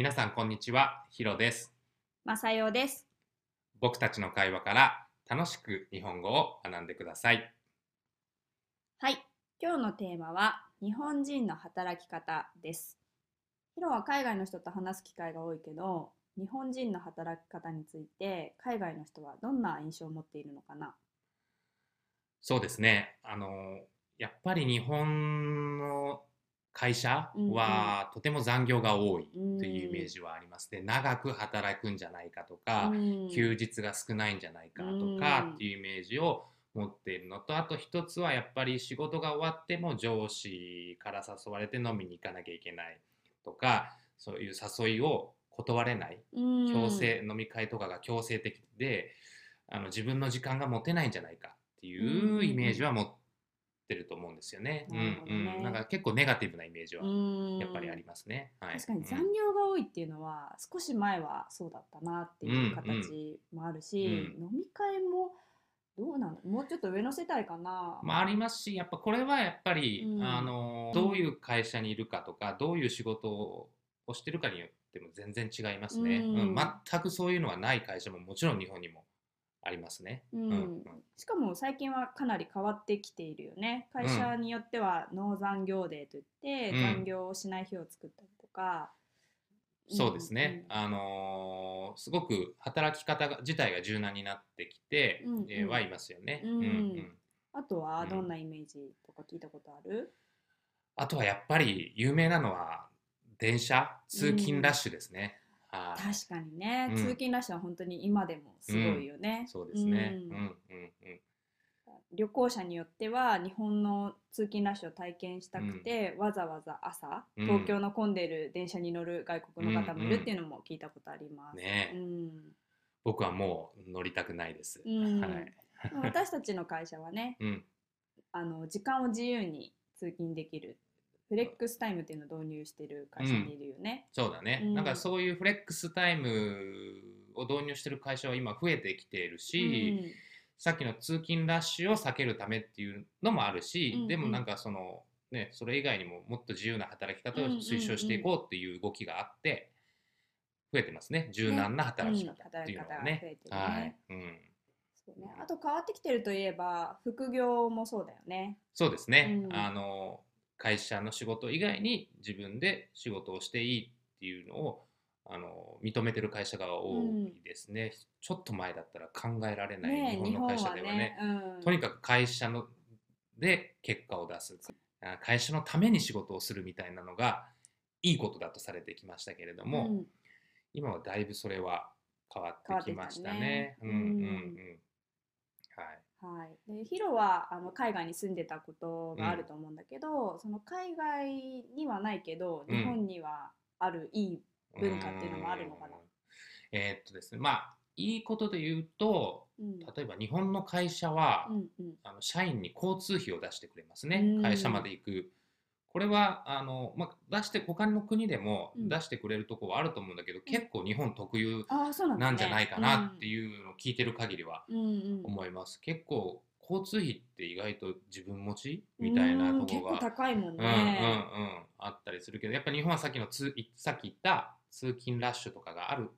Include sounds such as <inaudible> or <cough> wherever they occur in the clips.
皆さんこんにちは、ヒロです。まさようです。僕たちの会話から楽しく日本語を学んでください。はい、今日のテーマは日本人の働き方です。ヒロは海外の人と話す機会が多いけど、日本人の働き方について海外の人はどんな印象を持っているのかな？そうですね。あの、やっぱり日本の会社はとても残業が多いというイメージはあります。ね。長く働くんじゃないかとか、休日が少ないんじゃないかとかっていうイメージを持っているのとあと一つはやっぱり仕事が終わっても上司から誘われて飲みに行かなきゃいけないとかそういう誘いを断れない。強制飲み会とかが強制的であの自分の時間が持てないんじゃないかっていうイメージは持ってると思うんですよね。うんうん、なんか結構ネガティブなイメージはやっぱりありますね。はい、確かに残業が多いっていうのは少し前はそうだったなっていう形もあるし、うん。うん飲み会もどうなのもうちょっと上の世代かな。まあ、ありますしやっぱこれはやっぱり、うん。あのどういう会社にいるかとかどういう仕事をしてるかによっても全然違いますね、うん。うん。全くそういうのはない会社ももちろん日本にもありますね。うん。うんしかも最近はかなり変わってきているよね。会社によってはノー残業デーといって、うん。残業をしない日を作ったりとか、そうですね、うん。あのーすごく働き方が自体が柔軟になってきて、うんうん。えーはいますよね、うん。うんあとはうんどんなイメージとか聞いたことある、あとはやっぱり有名なのは電車通勤ラッシュですね。はい。確かにね、うん。通勤ラッシュは本当に今でもすごいよね、そうですね。ううんんうんうん。旅行者によっては日本の通勤ラッシュを体験したくて、わざわざ朝うん。東京の混んでる電車に乗る外国の方もいるっていうのも聞いたことあります。うん。僕はもう乗りたくないです。うん。はい。私たちの会社はね <laughs> うん。あの時間を自由に通勤できるフレックスタイムっていうのを導入してる会社にいるよね。そうだね、うん。なんかそういうフレックスタイムを導入してる会社は今増えてきているし、さっきの通勤ラッシュを避けるためっていうのもあるし、うんうん。でもなんかそのねそれ以外にももっと自由な働き方をうんうんうん推奨していこうっていう動きがあって増えてますね。柔軟な働きうん。方っていうのが働ねね。はい、うん、そうね。あと変わってきてるといえば副業もそうだよね。そうですね、うん。あの会社の仕事以外に自分で仕事をしていいっていうのをあの認めてる会社が多いですね、ちょっと前だったら考えられない、ね日本の会社ではね。うん。とにかく会社ので結果を出す。あ会社のために仕事をするみたいなのがいいことだとされてきましたけれども、うん。今はだいぶそれは変わってきましたね。たね。うん。うんうんうん。はいはい、でヒロはあの海外に住んでたことがあると思うんだけど、その海外にはないけどうん。日本にはあるいい文化っていうのもあるのかな。えーっとですねまあいいことで言うとうん。例えば日本の会社は、うんうん。あの社員に交通費を出してくれますね、うん。会社まで行く。これはあの、まあ、出して他の国でもうん。出してくれるとこはあると思うんだけど、結構日本特有なんじゃないかなっていうのを聞いてる限りはうん、うんうん。思います。結構交通費って意外と自分持ちみたいなところが高いもんうんうんうんね。あったりするけどやっぱ日本はさっきの通いさっき言った通勤ラッシュとかがある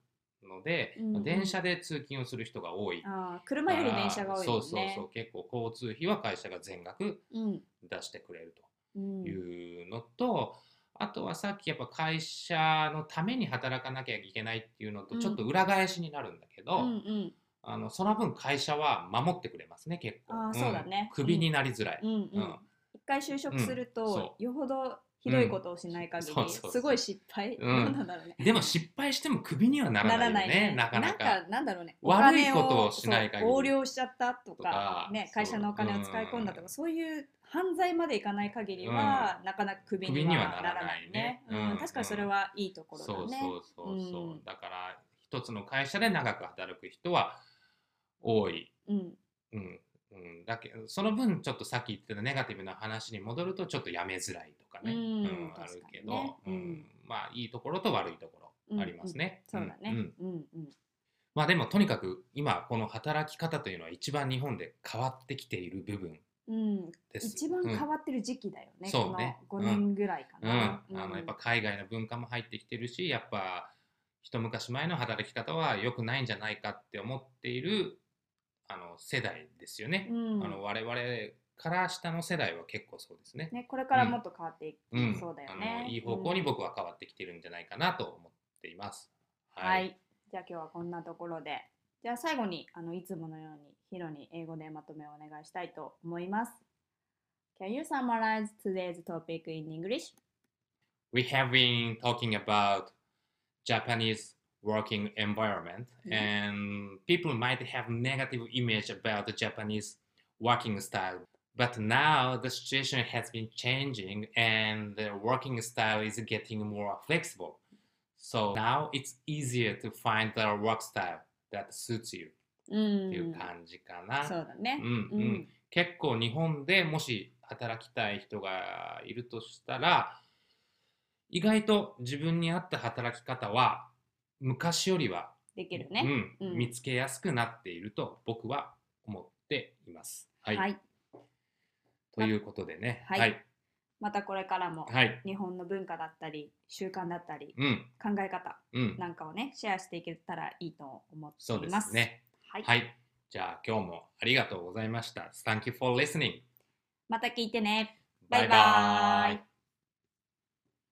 ので、うんうん。電車で通勤をする人が多い。ああ車より電車が多いね。そうそうそう。結構交通費は会社が全額うん。出してくれるうんというのと、あとはさっきやっぱ会社のために働かなきゃいけないっていうのとうん。ちょっと裏返しになるんだけど、うんうん。あのその分会社は守ってくれますね結構。あーそうだね。ん。クビになりづらい、うんうん。うん。一回就職するうん。とそ、よほどひどいことをしない限り、うん。そうそうそう。すごい失敗、うん。なんだろうね。でも失敗してもクビにはならないよねなかなか。んかなんだろうね。悪いことをしない限り。そう横領しちゃったとかね、そう。会社のお金を使い込んだとうん。かそういう犯罪までいかない限りは、なかなかクビにはならないね。うん。うん。確かにそれはいいところだそうねそうそうそう、うん。だから一つの会社で長く働く人は多い、うん。うん。うん、だけその分ちょっとさっき言ってたネガティブな話に戻るとちょっと辞めづらいね、うんあるけど、うん。うんまあいいところと悪いところありますね。そうだね。んん。うんうん。まあでもとにかく今この働き方というのは一番日本で変わってきている部分うん、です。一番うん。変わってる時期だよね、そうね。この5年ぐらいかうん、な。あのやっぱ海外の文化も入ってきてるしやっぱ一昔前の働き方は良くないんじゃないかって思っているあの世代ですよね。うん。あの我々から下の世代は結構そうですね。ね、これからもっと変わっていきうん、そうだよあね。のいい方向にうん僕は変わってきてるんじゃないかなと思っています。はい、じゃあ今日はこんなところで。じゃあ最後にあのいつものようにヒロに英語でまとめをお願いしたいと思います。Can you summarize today's topic in English? We have been talking about Japanese working environment and people might have negative image about the Japanese working style. But now the situation has been changing and the working style is getting more flexible. So now it's easier to find the work style that suits you うっていうん感じかな。そうだね。うんうん結構日本でもし働きたい人がいるとしたら意外と自分に合った働き方は昔よりは、できるね。うんうん見つけやすくなっていると僕は思っています。はい、はい。ということでね、はいはい、またこれからもはい日本の文化だったり習慣だったりうん、考え方うん、なんかをねシェアしていけたらいいと思ってそうでいますす。ね。はい。はい、じゃあ今日もありがとうございました。Thank you for listening. また聞いてね。バイバイ。